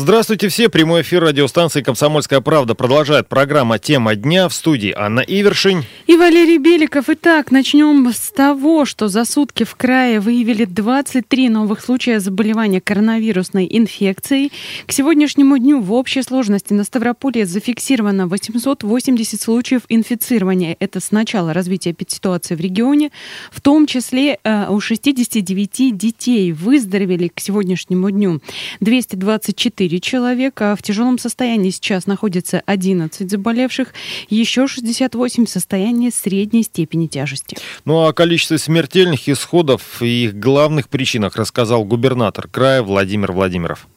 Здравствуйте все. Прямой эфир радиостанции «Комсомольская правда» продолжает программа «Тема дня» в студии Анна Ивершин. И Валерий Беликов. Итак, начнем с того, что за сутки в крае выявили 23 новых случая заболевания коронавирусной инфекцией. К сегодняшнему дню в общей сложности на Ставрополье зафиксировано 880 случаев инфицирования. Это с начала развития ситуации в регионе. В том числе э, у 69 детей выздоровели к сегодняшнему дню 224 4 человека. В тяжелом состоянии сейчас находится 11 заболевших, еще 68 в состоянии средней степени тяжести. Ну а о количестве смертельных исходов и их главных причинах рассказал губернатор края Владимир Владимиров.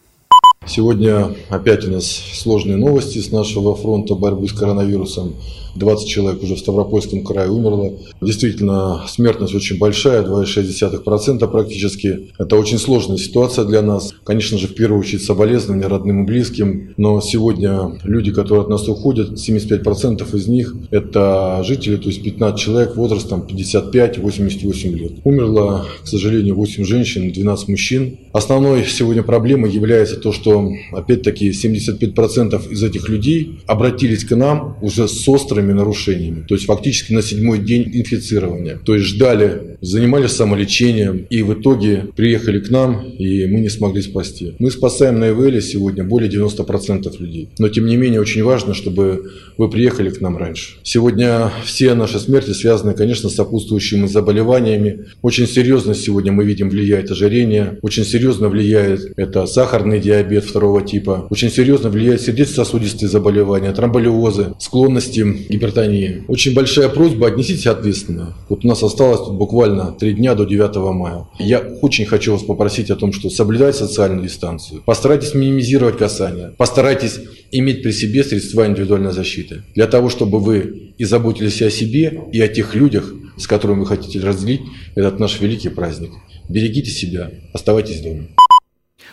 Сегодня опять у нас сложные новости с нашего фронта борьбы с коронавирусом. 20 человек уже в Ставропольском крае умерло. Действительно, смертность очень большая, 2,6% практически. Это очень сложная ситуация для нас. Конечно же, в первую очередь соболезнования родным и близким. Но сегодня люди, которые от нас уходят, 75% из них это жители, то есть 15 человек возрастом 55-88 лет. Умерло, к сожалению, 8 женщин, 12 мужчин. Основной сегодня проблемой является то, что, опять-таки, 75% из этих людей обратились к нам уже с острыми острыми нарушениями. То есть фактически на седьмой день инфицирования. То есть ждали, занимались самолечением и в итоге приехали к нам и мы не смогли спасти. Мы спасаем на ИВЛ сегодня более 90% людей. Но тем не менее очень важно, чтобы вы приехали к нам раньше. Сегодня все наши смерти связаны, конечно, с сопутствующими заболеваниями. Очень серьезно сегодня мы видим влияет ожирение, очень серьезно влияет это сахарный диабет второго типа, очень серьезно влияет сердечно-сосудистые заболевания, тромболиозы, склонности гипертонии. Очень большая просьба, отнеситесь ответственно. Вот у нас осталось тут буквально три дня до 9 мая. Я очень хочу вас попросить о том, что соблюдать социальную дистанцию. Постарайтесь минимизировать касания. Постарайтесь иметь при себе средства индивидуальной защиты. Для того, чтобы вы и заботились о себе, и о тех людях, с которыми вы хотите разделить этот наш великий праздник. Берегите себя, оставайтесь дома.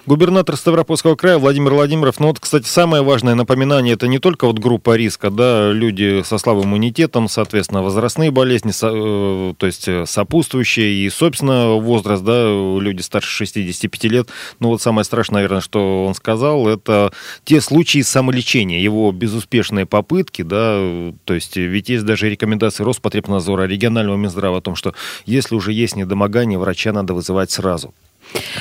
Губернатор Ставропольского края Владимир Владимиров, ну вот, кстати, самое важное напоминание, это не только вот группа риска, да, люди со слабым иммунитетом, соответственно, возрастные болезни, со, э, то есть э, сопутствующие и, собственно, возраст, да, люди старше 65 лет. Ну вот самое страшное, наверное, что он сказал, это те случаи самолечения, его безуспешные попытки, да, то есть ведь есть даже рекомендации Роспотребнадзора, регионального Минздрава о том, что если уже есть недомогание, врача надо вызывать сразу.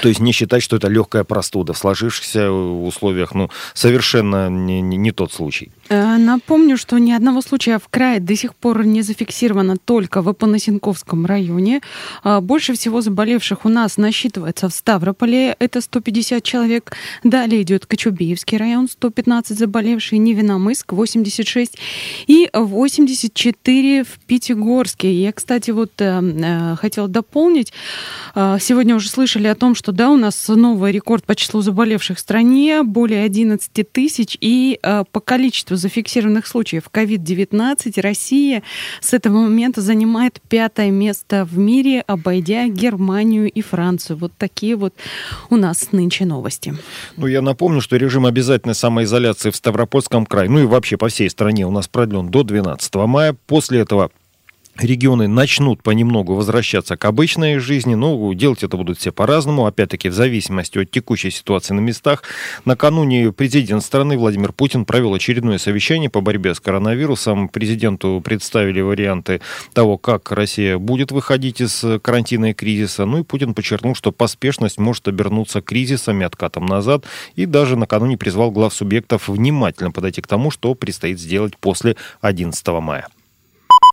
То есть не считать, что это легкая простуда в сложившихся условиях, ну, совершенно не, не, не тот случай. Э, напомню, что ни одного случая в крае до сих пор не зафиксировано только в Апанасенковском районе. А, больше всего заболевших у нас насчитывается в Ставрополе, это 150 человек. Далее идет Кочубеевский район, 115 заболевшие, Невиномыск, 86 и 84 в Пятигорске. Я, кстати, вот э, э хотела дополнить. Э, сегодня уже слышали о том, что да, у нас новый рекорд по числу заболевших в стране, более 11 тысяч, и э, по количеству зафиксированных случаев COVID-19 Россия с этого момента занимает пятое место в мире, обойдя Германию и Францию. Вот такие вот у нас нынче новости. Ну, я напомню, что режим обязательной самоизоляции в Ставропольском крае, ну и вообще по всей стране у нас продлен до 12 мая. После этого регионы начнут понемногу возвращаться к обычной жизни, но ну, делать это будут все по-разному, опять-таки в зависимости от текущей ситуации на местах. Накануне президент страны Владимир Путин провел очередное совещание по борьбе с коронавирусом. Президенту представили варианты того, как Россия будет выходить из карантина и кризиса. Ну и Путин подчеркнул, что поспешность может обернуться кризисом и откатом назад. И даже накануне призвал глав субъектов внимательно подойти к тому, что предстоит сделать после 11 мая.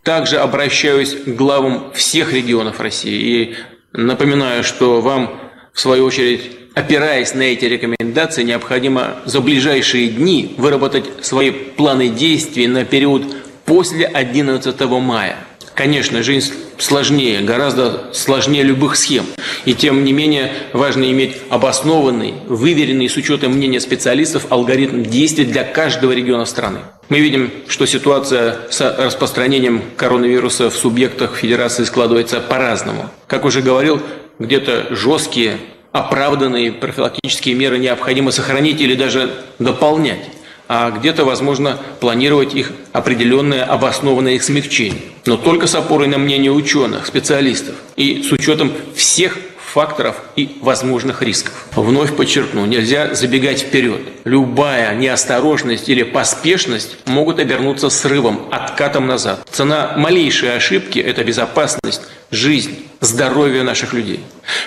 Также обращаюсь к главам всех регионов России и напоминаю, что вам, в свою очередь, опираясь на эти рекомендации, необходимо за ближайшие дни выработать свои планы действий на период после 11 мая. Конечно, жизнь сложнее, гораздо сложнее любых схем. И тем не менее важно иметь обоснованный, выверенный с учетом мнения специалистов алгоритм действий для каждого региона страны. Мы видим, что ситуация с распространением коронавируса в субъектах Федерации складывается по-разному. Как уже говорил, где-то жесткие, оправданные профилактические меры необходимо сохранить или даже дополнять, а где-то, возможно, планировать их определенное обоснованное их смягчение. Но только с опорой на мнение ученых, специалистов и с учетом всех факторов и возможных рисков. Вновь подчеркну, нельзя забегать вперед. Любая неосторожность или поспешность могут обернуться срывом, откатом назад. Цена малейшей ошибки – это безопасность, жизнь, здоровье наших людей.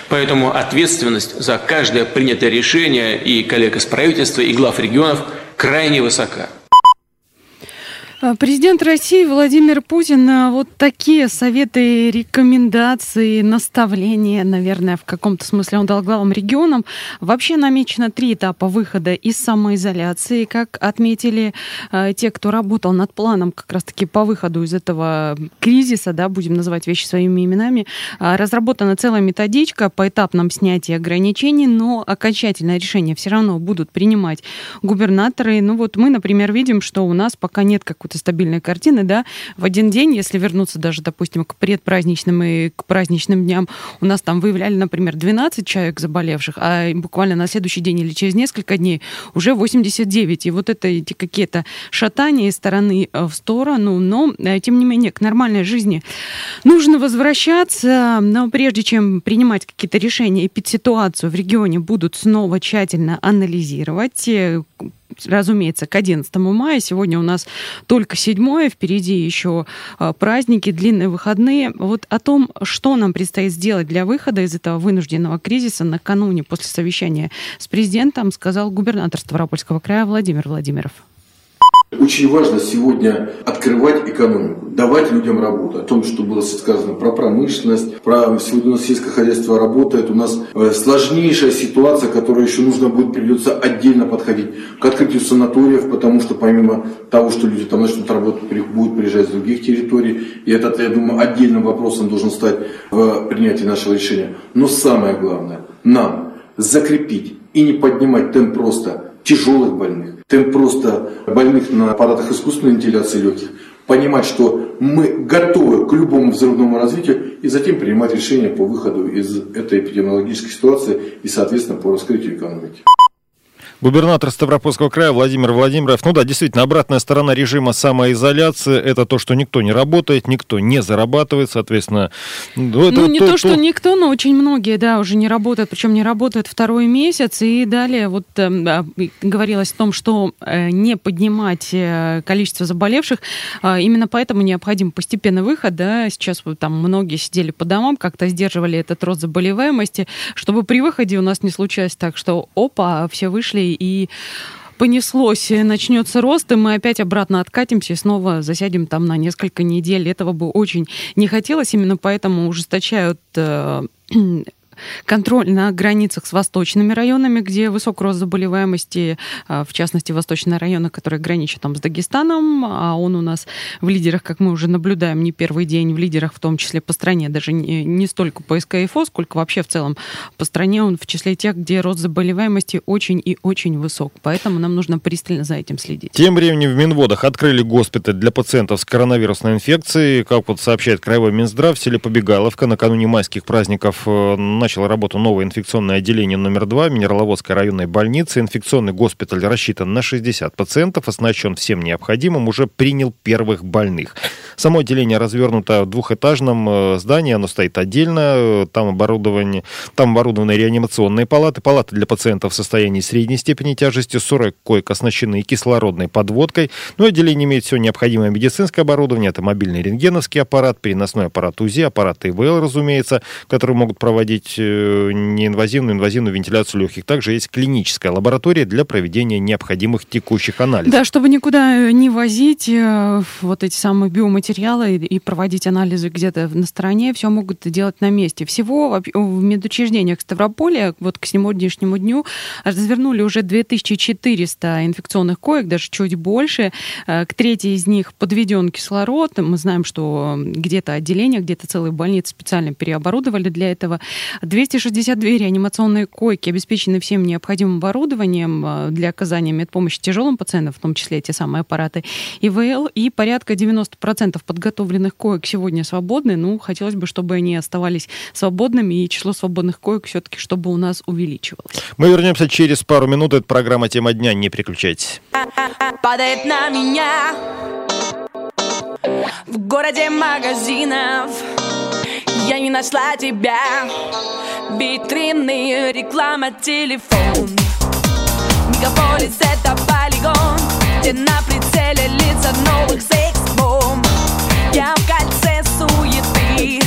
Поэтому ответственность за каждое принятое решение и коллег из правительства, и глав регионов крайне высока. А, президент России Владимир Путин а, вот такие советы, рекомендации, наставления, наверное, в каком-то смысле он дал главам регионам. Вообще намечено три этапа выхода из самоизоляции, как отметили э, те, кто работал над планом как раз-таки по выходу из этого кризиса, да, будем называть вещи своими именами. Разработана целая методичка по этапном снятии ограничений, но окончательное решение все равно будут принимать губернаторы. Ну вот мы, например, видим, что у нас пока нет какой какой-то стабильной картины, да, в один день, если вернуться даже, допустим, к предпраздничным и к праздничным дням, у нас там выявляли, например, 12 человек заболевших, а буквально на следующий день или через несколько дней уже 89. И вот это эти какие-то шатания из стороны э, в сторону, но, э, тем не менее, к нормальной жизни нужно возвращаться, но прежде чем принимать какие-то решения, эпидситуацию в регионе будут снова тщательно анализировать, э, разумеется, к 11 мая. Сегодня у нас только 7 впереди еще а, праздники, длинные выходные. Вот о том, что нам предстоит сделать для выхода из этого вынужденного кризиса накануне после совещания с президентом, сказал губернатор Ставропольского края Владимир Владимиров. Очень важно сегодня открывать экономику, давать людям работу. О том, что было сказано про промышленность, про сегодня у нас сельское хозяйство работает. У нас э, сложнейшая ситуация, которая еще нужно будет, придется отдельно подходить к открытию санаториев, потому что помимо того, что люди там начнут работать, будут приезжать с других территорий, и этот, я думаю, отдельным вопросом должен стать в принятии нашего решения. Но самое главное, нам закрепить и не поднимать темп просто тяжелых больных, темп просто больных на аппаратах искусственной вентиляции легких, понимать, что мы готовы к любому взрывному развитию и затем принимать решения по выходу из этой эпидемиологической ситуации и, соответственно, по раскрытию экономики. Губернатор Ставропольского края Владимир Владимиров. Ну да, действительно, обратная сторона режима самоизоляции – это то, что никто не работает, никто не зарабатывает, соответственно. Ну, это, ну не то, то, что никто, но очень многие, да, уже не работают, причем не работают второй месяц. И далее вот э, говорилось о том, что э, не поднимать э, количество заболевших, э, именно поэтому необходим постепенный выход, да, сейчас вот, там многие сидели по домам, как-то сдерживали этот рост заболеваемости, чтобы при выходе у нас не случалось так, что опа, все вышли и понеслось, начнется рост, и мы опять обратно откатимся и снова засядем там на несколько недель. Этого бы очень не хотелось, именно поэтому ужесточают э, контроль на границах с восточными районами, где высок рост заболеваемости, а, в частности, восточные районы, которые граничат там с Дагестаном, а он у нас в лидерах, как мы уже наблюдаем, не первый день в лидерах, в том числе по стране, даже не, не столько по СКФО, сколько вообще в целом по стране он в числе тех, где рост заболеваемости очень и очень высок. Поэтому нам нужно пристально за этим следить. Тем временем в Минводах открыли госпиталь для пациентов с коронавирусной инфекцией. Как вот сообщает Краевой Минздрав, в селе Побегаловка накануне майских праздников э, начало работу новое инфекционное отделение номер 2 Минераловодской районной больницы. Инфекционный госпиталь рассчитан на 60 пациентов, оснащен всем необходимым, уже принял первых больных. Само отделение развернуто в двухэтажном э, здании, оно стоит отдельно, там оборудование, там оборудованы реанимационные палаты, палаты для пациентов в состоянии средней степени тяжести, 40 коек оснащены кислородной подводкой. Ну, отделение имеет все необходимое медицинское оборудование, это мобильный рентгеновский аппарат, переносной аппарат УЗИ, аппарат ИВЛ, разумеется, которые могут проводить э, неинвазивную, инвазивную вентиляцию легких. Также есть клиническая лаборатория для проведения необходимых текущих анализов. Да, чтобы никуда не возить э, вот эти самые биоматериалы и проводить анализы где-то на стороне, все могут делать на месте. Всего в медучреждениях Ставрополя вот к сегодняшнему дню развернули уже 2400 инфекционных коек, даже чуть больше. Э, к третьей из них подведен кислород. Мы знаем, что где-то отделение, где-то целые больницы специально переоборудовали для этого. 262 реанимационные койки обеспечены всем необходимым оборудованием э, для оказания медпомощи тяжелым пациентам, в том числе те самые аппараты ИВЛ, и порядка 90% подготовленных коек сегодня свободны. Ну, хотелось бы, чтобы они оставались свободными, и число свободных коек все-таки, чтобы у нас увеличивалось. Мы вернемся через пару минут. Это программа «Тема дня». Не переключайтесь. Падает на меня в городе магазинов Я не нашла тебя. Витрины, реклама, телефон. Мегаполис это полигон Где на прицеле лица новых секс-бомб Я в кольце суеты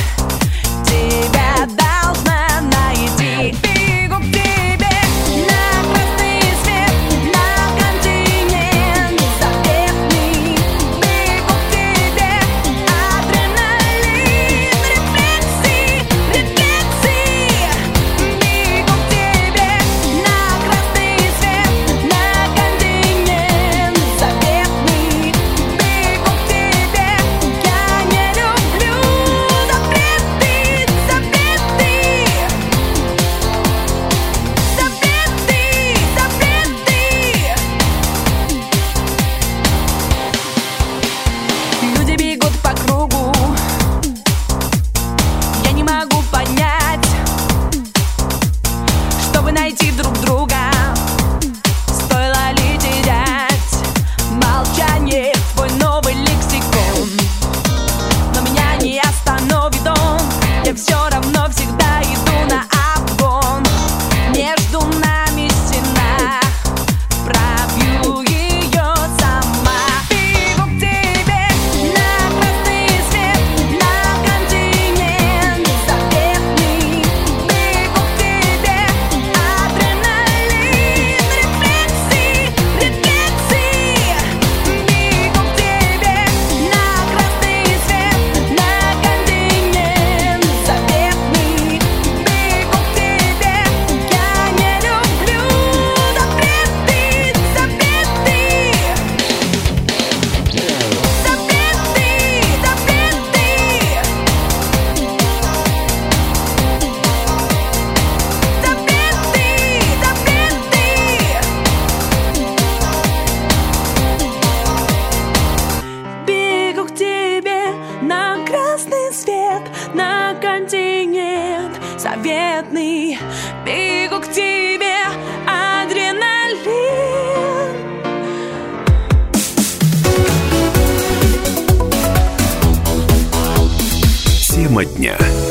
Тема дня.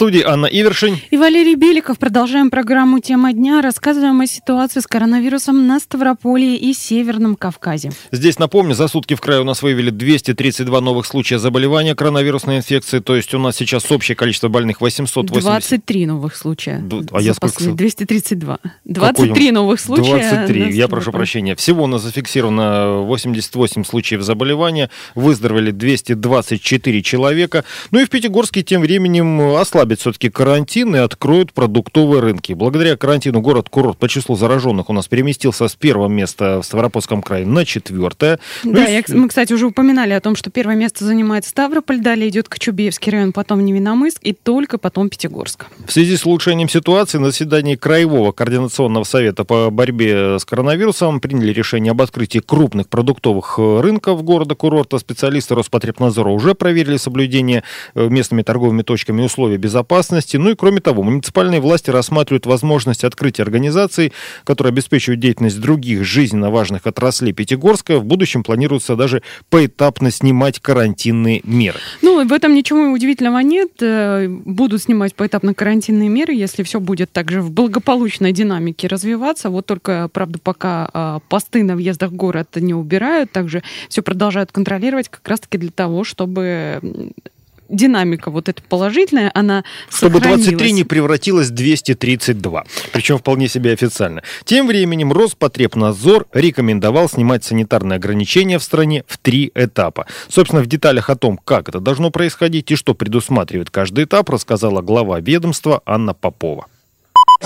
Студии Анна Ивершин. И Валерий Беликов. Продолжаем программу «Тема дня». Рассказываем о ситуации с коронавирусом на Ставрополье и Северном Кавказе. Здесь, напомню, за сутки в крае у нас выявили 232 новых случая заболевания коронавирусной инфекцией. То есть у нас сейчас общее количество больных 880. 23 новых случая. Д- а я сколько послед- с- 232. Какой 23 он? новых случая. 23, на я прошу прощения. Всего у нас зафиксировано 88 случаев заболевания, выздоровели 224 человека. Ну и в Пятигорске тем временем ослабят все-таки карантин и откроют продуктовые рынки. Благодаря карантину город-курорт по числу зараженных у нас переместился с первого места в Ставропольском крае на четвертое. Ну Да, и я, мы, кстати, уже упоминали о том, что первое место занимает Ставрополь, далее идет Кочубеевский район, потом Невиномыск и только потом Пятигорск. В связи с улучшением ситуации на заседании Краевого координационного совета по борьбе с коронавирусом приняли решение об открытии крупных продуктовых э, рынков города-курорта. Специалисты Роспотребнадзора уже проверили соблюдение э, местными торговыми точками условий безопасности. Ну и кроме того, муниципальные власти рассматривают возможность открытия организаций, которые обеспечивают деятельность других жизненно важных отраслей Пятигорска. В будущем планируется даже поэтапно снимать карантинные меры. Ну, в этом ничего удивительного нет. Э, Будут снимать поэтапно карантинные меры, если все будет также в благополучной динамике развиваться. Вот только, правда, пока а, посты на въездах в город не убирают, также все продолжают контролировать как раз-таки для того, чтобы динамика вот эта положительная, она Чтобы 23 не превратилось в 232. Причем вполне себе официально. Тем временем Роспотребнадзор рекомендовал снимать санитарные ограничения в стране в три этапа. Собственно, в деталях о том, как это должно происходить и что предусматривает каждый этап, рассказала глава ведомства Анна Попова.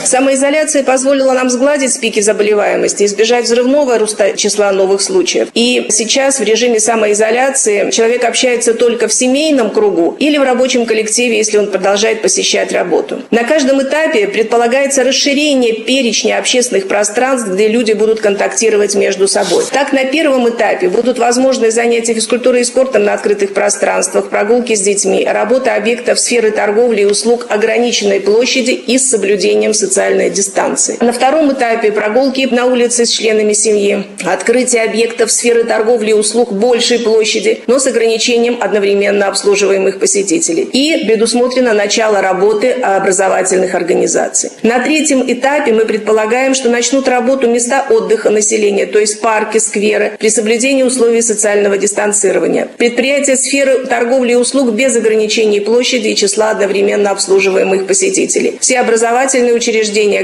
Самоизоляция позволила нам сгладить пики заболеваемости, избежать взрывного роста числа новых случаев. И сейчас в режиме самоизоляции человек общается только в семейном кругу или в рабочем коллективе, если он продолжает посещать работу. На каждом этапе предполагается расширение перечня общественных пространств, где люди будут контактировать между собой. Так, на первом этапе будут возможны занятия физкультурой и спортом на открытых пространствах, прогулки с детьми, работа объектов сферы торговли и услуг ограниченной площади и с соблюдением социальная дистанция. На втором этапе прогулки на улице с членами семьи, открытие объектов сферы торговли и услуг большей площади, но с ограничением одновременно обслуживаемых посетителей. И предусмотрено начало работы образовательных организаций. На третьем этапе мы предполагаем, что начнут работу места отдыха населения, то есть парки, скверы, при соблюдении условий социального дистанцирования. Предприятия сферы торговли и услуг без ограничений площади и числа одновременно обслуживаемых посетителей. Все образовательные учреждения,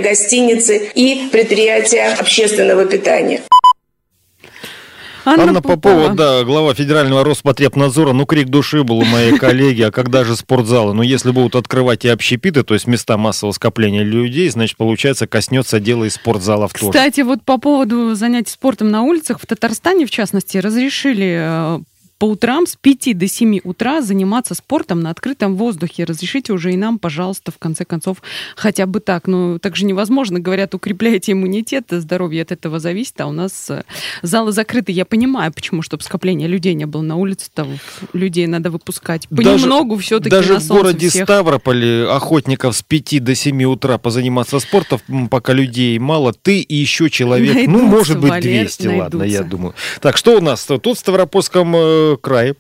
гостиницы и предприятия общественного питания. Анна, Анна Попова, да, глава Федерального Роспотребнадзора. Ну, крик души был у моей коллеги, а когда же спортзалы? Ну, если будут открывать и общепиты, то есть места массового скопления людей, значит, получается, коснется дела и спортзалов тоже. Кстати, вот по поводу занятий спортом на улицах, в Татарстане, в частности, разрешили э, по утрам с 5 до 7 утра заниматься спортом на открытом воздухе. Разрешите уже и нам, пожалуйста, в конце концов, хотя бы так. Ну, так же невозможно. Говорят, укрепляйте иммунитет, здоровье от этого зависит, а у нас э, залы закрыты. Я понимаю, почему, чтобы скопление людей не было на улице, там людей надо выпускать. Понемногу все-таки Даже в городе всех... Ставрополе охотников с 5 до 7 утра позаниматься спортом, пока людей мало, ты и еще человек, найдутся, ну, может быть, 200, Валер, ладно, найдутся. я думаю. Так, что у нас? Тут в Ставропольском э, крае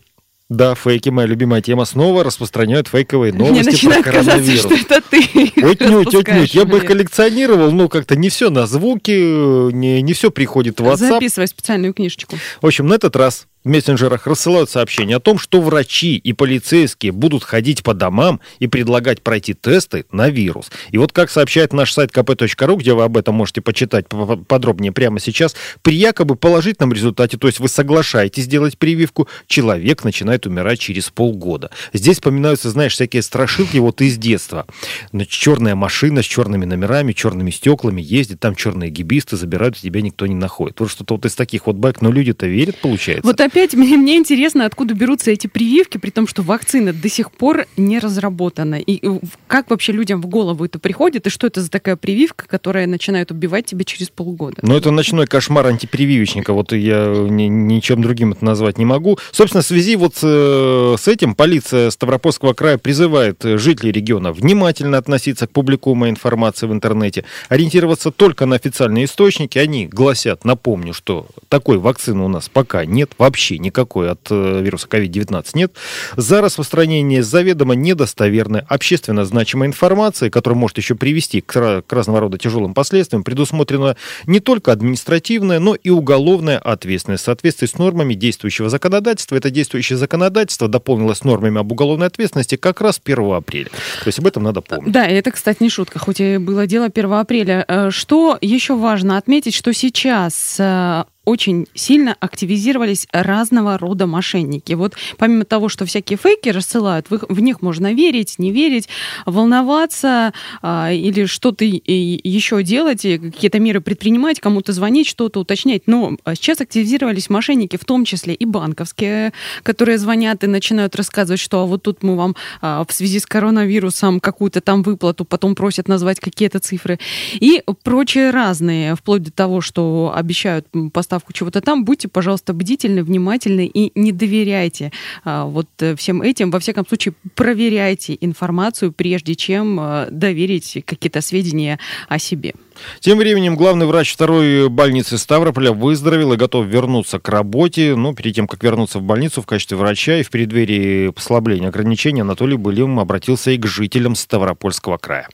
да, фейки, моя любимая тема. Снова распространяют фейковые новости Мне про коронавирус. Казаться, что это ты отнюдь, отнюдь. Я бы их коллекционировал, но как-то не все на звуки, не, не все приходит в WhatsApp. Записывай специальную книжечку. В общем, на этот раз в мессенджерах рассылают сообщения о том, что врачи и полицейские будут ходить по домам и предлагать пройти тесты на вирус. И вот как сообщает наш сайт kp.ru, где вы об этом можете почитать подробнее прямо сейчас, при якобы положительном результате, то есть вы соглашаетесь сделать прививку, человек начинает умирать через полгода. Здесь вспоминаются, знаешь, всякие страшилки вот из детства. Значит, черная машина с черными номерами, черными стеклами ездит, там черные гибисты забирают, тебя никто не находит. Вот что-то вот из таких вот байк, но люди-то верят, получается. Вот опять мне, мне интересно, откуда берутся эти прививки, при том, что вакцина до сих пор не разработана. И как вообще людям в голову это приходит, и что это за такая прививка, которая начинает убивать тебя через полгода? Ну, это ночной кошмар антипрививочника. Вот я ни, ничем другим это назвать не могу. Собственно, в связи вот с, э, с этим полиция Ставропольского края призывает жителей региона внимательно относиться к публикуемой информации в интернете, ориентироваться только на официальные источники. Они гласят, напомню, что такой вакцины у нас пока нет, вообще вообще никакой от э, вируса COVID-19 нет. За распространение заведомо недостоверной, общественно значимой информации, которая может еще привести к, к разного рода тяжелым последствиям, предусмотрена не только административная, но и уголовная ответственность. В соответствии с нормами действующего законодательства, это действующее законодательство дополнилось нормами об уголовной ответственности как раз 1 апреля. То есть об этом надо помнить. Да, это, кстати, не шутка, хоть и было дело 1 апреля. Э, что еще важно отметить, что сейчас э, очень сильно активизировались разного рода мошенники. Вот помимо того, что всякие фейки рассылают, в, в них можно верить, не верить, волноваться а, или что-то еще делать, какие-то меры предпринимать, кому-то звонить, что-то уточнять. Но а, сейчас активизировались мошенники, в том числе и банковские, которые звонят и начинают рассказывать, что а вот тут мы вам а, в связи с коронавирусом какую-то там выплату, потом просят назвать какие-то цифры. И прочие разные, вплоть до того, что обещают поставить доставку чего-то там, будьте, пожалуйста, бдительны, внимательны и не доверяйте а, вот э, всем этим. Во всяком случае, проверяйте информацию, прежде чем а, доверить какие-то сведения о себе. Тем временем главный врач второй больницы Ставрополя выздоровел и готов вернуться к работе. Но перед тем, как вернуться в больницу в качестве врача и в преддверии послабления ограничений, Анатолий Былим обратился и к жителям Ставропольского края.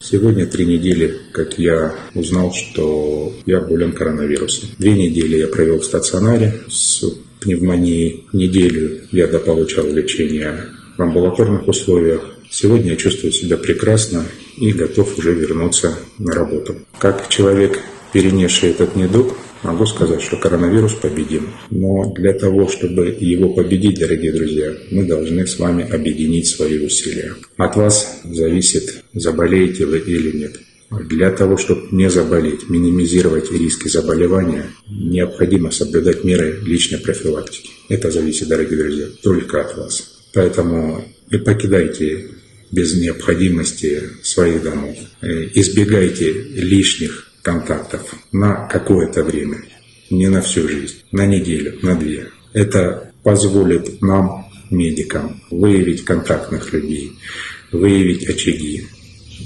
Сегодня три недели, как я узнал, что я болен коронавирусом. Две недели я провел в стационаре с пневмонией. Неделю я дополучал лечение в амбулаторных условиях. Сегодня я чувствую себя прекрасно и готов уже вернуться на работу. Как человек, перенесший этот недуг, могу сказать, что коронавирус победим. Но для того, чтобы его победить, дорогие друзья, мы должны с вами объединить свои усилия. От вас зависит, заболеете вы или нет. Для того, чтобы не заболеть, минимизировать риски заболевания, необходимо соблюдать меры личной профилактики. Это зависит, дорогие друзья, только от вас. Поэтому не покидайте без необходимости своих домов. Э, избегайте лишних контактов на какое-то время, не на всю жизнь, на неделю, на две. Это позволит нам, медикам, выявить контактных людей, выявить очаги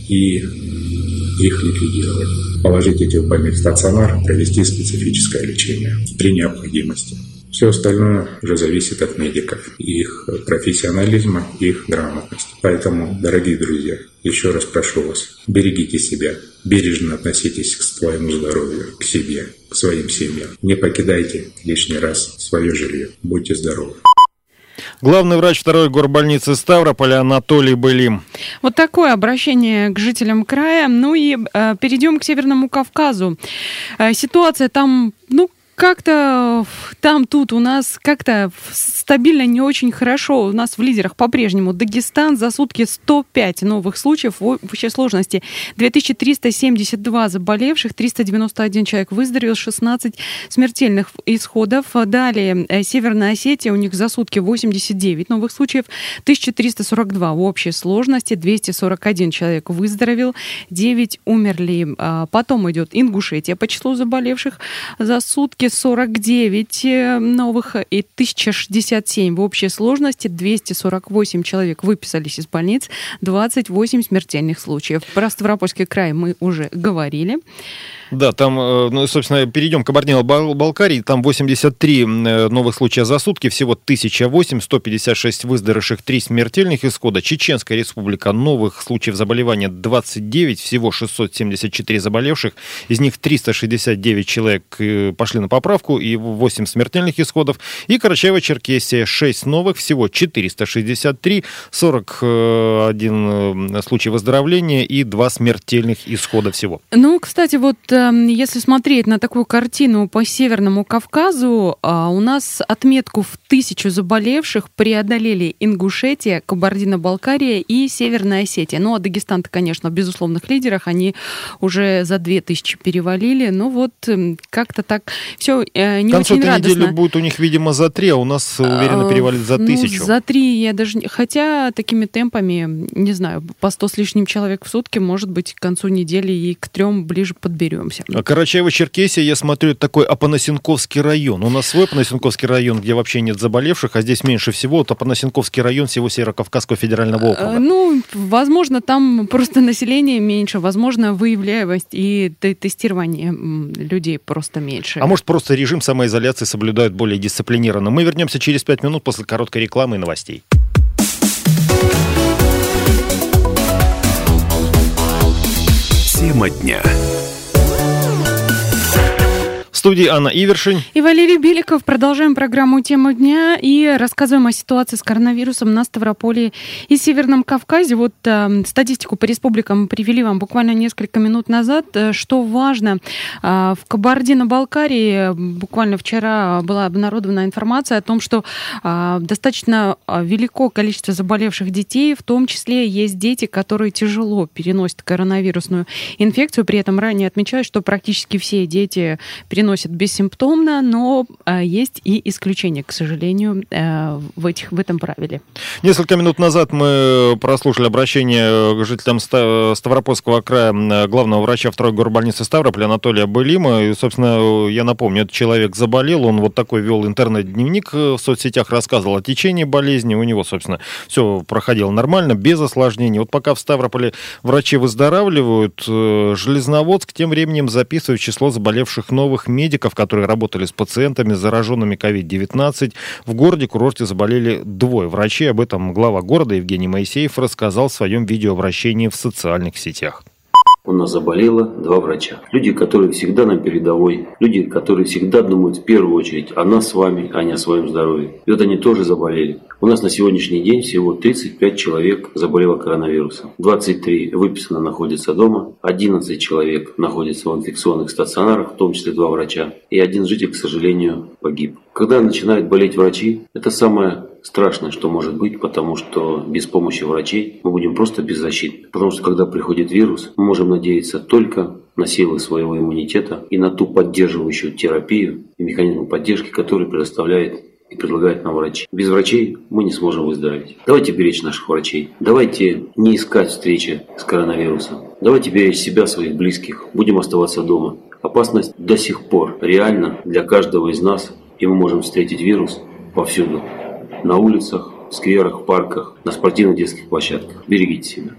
и их ликвидировать. Положить этих больных в стационар, провести специфическое лечение при необходимости. Все остальное уже зависит от медиков, их профессионализма, их грамотности. Поэтому, дорогие друзья, еще раз прошу вас, берегите себя, бережно относитесь к своему здоровью, к себе, к своим семьям. Не покидайте лишний раз свое жилье. Будьте здоровы. Главный врач второй горбольницы Ставрополя Анатолий Былим. Вот такое обращение к жителям края. Ну и э, перейдем к Северному Кавказу. Э, ситуация там, ну, как-то там, тут у нас как-то стабильно не очень хорошо. У нас в лидерах по-прежнему Дагестан за сутки 105 новых случаев в общей сложности. 2372 заболевших, 391 человек выздоровел, 16 смертельных исходов. Далее э, Северная Осетия, у них за сутки 89 новых случаев, 1342 в общей сложности, 241 человек выздоровел, 9 умерли. А потом идет Ингушетия по числу заболевших за сутки 49 э, новых и 1067 в общей сложности. 248 человек выписались из больниц, 28 смертельных случаев. Про Ставропольский край мы уже говорили. Да, там, э, ну, собственно, перейдем к Кабардино-Балкарии. Там 83 э, новых случая за сутки, всего 1008, 156 выздоровевших, 3 смертельных исхода. Чеченская республика, новых случаев заболевания 29, всего 674 заболевших. Из них 369 человек пошли на поправку и 8 смертельных исходов. И Карачаево-Черкесия, 6 новых, всего 463, 41 случай выздоровления и 2 смертельных исхода всего. Ну, кстати, вот если смотреть на такую картину по Северному Кавказу, а, у нас отметку в тысячу заболевших преодолели Ингушетия, Кабардино-Балкария и Северная Осетия. Ну, а Дагестан-то, конечно, в безусловных лидерах, они уже за две тысячи перевалили. Ну, вот как-то так все э, не К концу очень радостно. недели будет у них, видимо, за три, а у нас уверенно а, перевалит за ну, тысячу. Ну, за три я даже... Хотя такими темпами, не знаю, по сто с лишним человек в сутки, может быть, к концу недели и к трем ближе подберемся. А Карачаево-Черкесия, я смотрю, это такой Апанасенковский район. У нас свой Апанасенковский район, где вообще нет заболевших, а здесь меньше всего. Вот Апанасенковский район всего Северо-Кавказского федерального округа. А, ну, возможно, там просто население меньше, возможно, выявляемость и тестирование людей просто меньше. А может, просто режим самоизоляции соблюдают более дисциплинированно. Мы вернемся через пять минут после короткой рекламы и новостей. Тема дня студии Анна Ивершин. И Валерий Беликов. Продолжаем программу «Тема дня» и рассказываем о ситуации с коронавирусом на Ставрополе и Северном Кавказе. Вот э, статистику по республикам привели вам буквально несколько минут назад. Э, что важно, э, в Кабардино-Балкарии буквально вчера была обнародована информация о том, что э, достаточно э, велико количество заболевших детей, в том числе есть дети, которые тяжело переносят коронавирусную инфекцию. При этом ранее отмечают, что практически все дети переносят переносят бессимптомно, но а, есть и исключения, к сожалению, э, в, этих, в этом правиле. Несколько минут назад мы прослушали обращение к жителям Ставропольского края главного врача второй горбольницы Ставрополя Анатолия Былима. И, собственно, я напомню, этот человек заболел, он вот такой вел интернет-дневник в соцсетях, рассказывал о течении болезни, у него, собственно, все проходило нормально, без осложнений. Вот пока в Ставрополе врачи выздоравливают, э, Железноводск тем временем записывает число заболевших новых мест медиков, которые работали с пациентами, зараженными COVID-19. В городе-курорте заболели двое врачей. Об этом глава города Евгений Моисеев рассказал в своем видеообращении в социальных сетях. У нас заболело два врача. Люди, которые всегда на передовой. Люди, которые всегда думают в первую очередь о нас с вами, а не о своем здоровье. И вот они тоже заболели. У нас на сегодняшний день всего 35 человек заболело коронавирусом. 23 выписано находятся дома. 11 человек находятся в инфекционных стационарах, в том числе два врача. И один житель, к сожалению, погиб. Когда начинают болеть врачи, это самое страшное, что может быть, потому что без помощи врачей мы будем просто беззащитны. Потому что когда приходит вирус, мы можем надеяться только на силы своего иммунитета и на ту поддерживающую терапию и механизм поддержки, который предоставляет и предлагает нам врачи. Без врачей мы не сможем выздороветь. Давайте беречь наших врачей. Давайте не искать встречи с коронавирусом. Давайте беречь себя, своих близких. Будем оставаться дома. Опасность до сих пор реальна для каждого из нас, и мы можем встретить вирус повсюду на улицах, скверах, парках, на спортивных детских площадках. Берегите себя.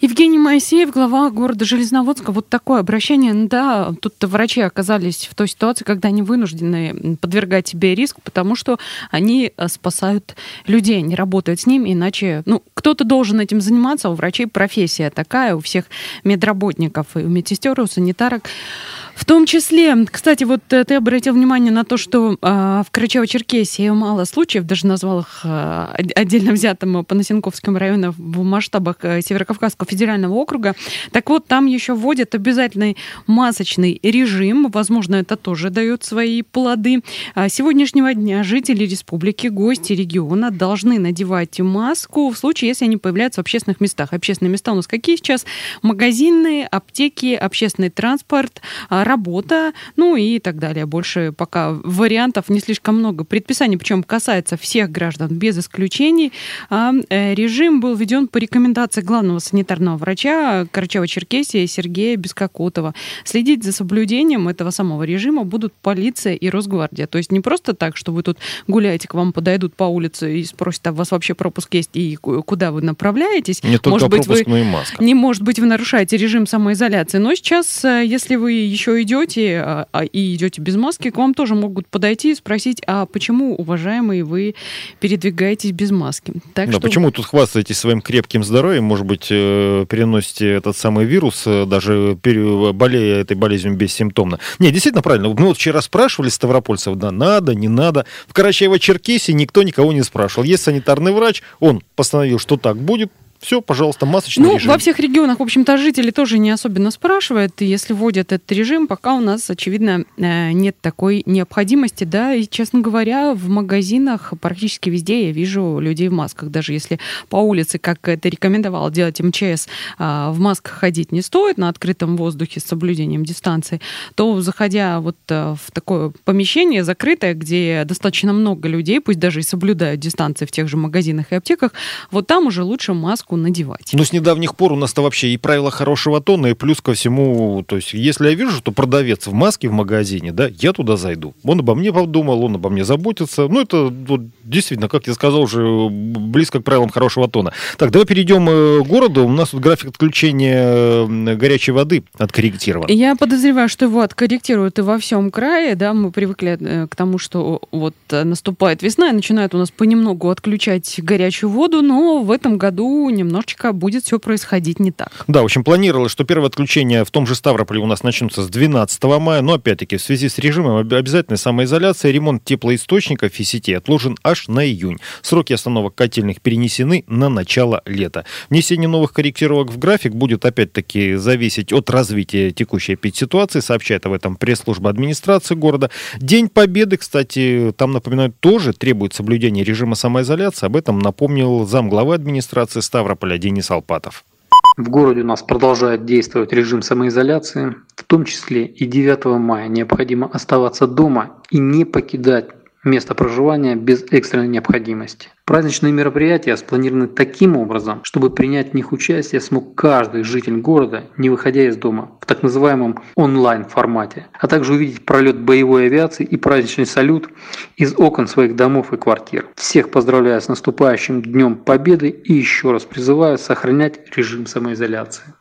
Евгений Моисеев, глава города Железноводска. Вот такое обращение. Ну да, тут врачи оказались в той ситуации, когда они вынуждены подвергать себе риск, потому что они э, спасают людей, они работают с ними, иначе, ну, кто-то должен этим заниматься, а у врачей профессия такая, у всех медработников, и у медсестер, и у санитарок. В том числе, кстати, вот э, ты обратил внимание на то, что э, в Карачаево-Черкесии мало случаев, даже назвал их э, отдельно взятым по Носенковскому району в масштабах э, Северокавказского федерального округа. Так вот, там еще вводят обязательный масочный режим. Возможно, это тоже дает свои плоды. А сегодняшнего дня жители республики, гости региона должны надевать маску в случае, если они появляются в общественных местах. Общественные места у нас какие сейчас? Магазины, аптеки, общественный транспорт, работа, ну и так далее. Больше пока вариантов не слишком много. Предписание, причем касается всех граждан без исключений. А, э, режим был введен по рекомендации главного санитарного врача Карачаева-Черкесии Сергея Бескокотова. Следить за соблюдением этого самого режима будут полиция и Росгвардия. То есть не просто так, что вы тут гуляете, к вам подойдут по улице и спросят, а у вас вообще пропуск есть и куда вы направляетесь. Не только может быть, пропуск, вы, но и маска. Не может быть, вы нарушаете режим самоизоляции. Но сейчас, э, если вы еще идете а, а, и идете без маски, к вам тоже могут подойти и спросить, а почему, уважаемые, вы передвигаетесь без маски? Так да, что... почему тут хвастаетесь своим крепким здоровьем? Может быть, э, переносите этот самый вирус, э, даже болея этой болезнью бессимптомно? Не, действительно правильно. Мы вот вчера спрашивали ставропольцев, да, надо, не надо. В Карачаево-Черкесии никто никого не спрашивал. Есть санитарный врач, он постановил, что так будет, все, пожалуйста, масочный ну, режим. во всех регионах, в общем-то, жители тоже не особенно спрашивают. Если вводят этот режим, пока у нас, очевидно, э, нет такой необходимости. Да, и, честно говоря, в магазинах практически везде я вижу людей в масках. Даже если по улице, как это рекомендовал делать МЧС, а, в масках ходить не стоит на открытом воздухе с соблюдением дистанции, то, заходя вот э, в такое помещение закрытое, где достаточно много людей, пусть даже и соблюдают дистанции в тех же магазинах и аптеках, вот там уже лучше маску маску надевать. Ну, с недавних пор у нас-то вообще и правила хорошего тона, и плюс ко всему, то есть, если я вижу, что продавец в маске в магазине, да, я туда зайду. Он обо мне подумал, он обо мне заботится. Ну, это вот, действительно, как я сказал, уже близко к правилам хорошего тона. Так, давай перейдем э, к городу. У нас тут график отключения э, горячей воды откорректирован. Я подозреваю, что его откорректируют и во всем крае, да, мы привыкли э, к тому, что вот наступает весна и начинают у нас понемногу отключать горячую воду, но в этом году немножечко будет все происходить не так. Да, в общем, планировалось, что первое отключение в том же Ставрополе у нас начнутся с 12 мая, но опять-таки в связи с режимом обязательной самоизоляции ремонт теплоисточников и сетей отложен аж на июнь. Сроки остановок котельных перенесены на начало лета. Внесение новых корректировок в график будет опять-таки зависеть от развития текущей ситуации, сообщает об этом пресс-служба администрации города. День Победы, кстати, там, напоминают, тоже требует соблюдения режима самоизоляции. Об этом напомнил замглавы администрации Ставрополя Ставрополя Денис Алпатов. В городе у нас продолжает действовать режим самоизоляции. В том числе и 9 мая необходимо оставаться дома и не покидать место проживания без экстренной необходимости. Праздничные мероприятия спланированы таким образом, чтобы принять в них участие смог каждый житель города, не выходя из дома, в так называемом онлайн-формате, а также увидеть пролет боевой авиации и праздничный салют из окон своих домов и квартир. Всех поздравляю с наступающим Днем Победы и еще раз призываю сохранять режим самоизоляции.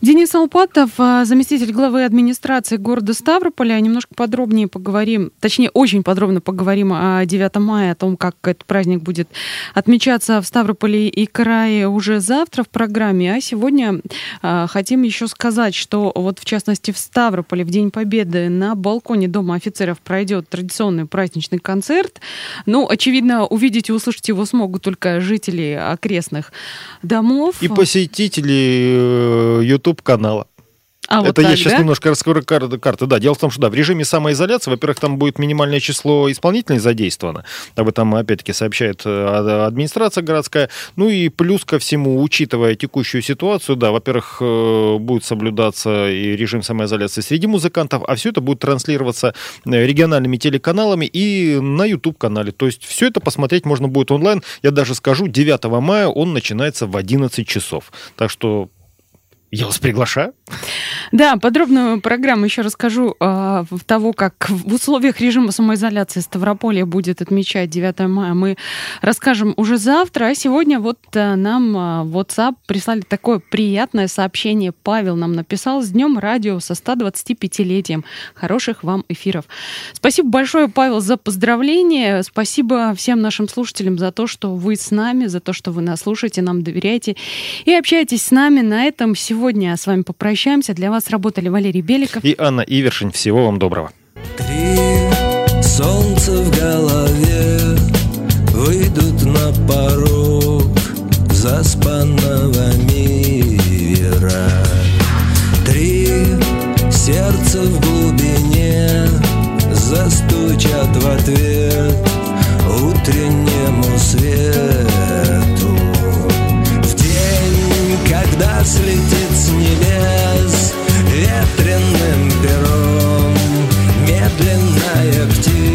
Денис Алпатов, а, заместитель главы администрации города Ставрополя. Немножко подробнее поговорим, точнее, очень подробно поговорим о 9 мая, о том, как этот праздник будет отмечаться в Ставрополе и крае уже завтра в программе. А сегодня э, хотим еще сказать, что вот в частности в Ставрополе в День Победы на балконе Дома офицеров пройдет традиционный праздничный концерт. Ну, очевидно, увидеть и услышать его смогут только жители окрестных домов. И посетители YouTube э, YouTube-канала. А это вот так, я сейчас да? немножко раскрою карты. Да, дело в том, что да, в режиме самоизоляции, во-первых, там будет минимальное число исполнителей задействовано. Об этом, опять-таки, сообщает э, администрация городская. Ну и плюс ко всему, учитывая текущую ситуацию, да, во-первых, э, будет соблюдаться и режим самоизоляции среди музыкантов, а все это будет транслироваться э, региональными телеканалами и на YouTube-канале. То есть все это посмотреть можно будет онлайн. Я даже скажу, 9 мая он начинается в 11 часов. Так что Я вас приглашаю. Да, подробную программу еще расскажу э, того, как в условиях режима самоизоляции Ставрополье будет отмечать 9 мая. Мы расскажем уже завтра. А сегодня вот э, нам э, WhatsApp прислали такое приятное сообщение. Павел нам написал с Днем радио со 125-летием. Хороших вам эфиров. Спасибо большое, Павел, за поздравление. Спасибо всем нашим слушателям за то, что вы с нами, за то, что вы нас слушаете, нам доверяете и общаетесь с нами. На этом сегодня с вами попрощаемся. Для вас работали Валерий Беликов и Анна Ивершин. Всего вам доброго. Три солнца в голове выйдут на порог заспанного мира. Три сердца в глубине застучат в ответ утреннему свету. Слетит с небес ветреным пером медленная птица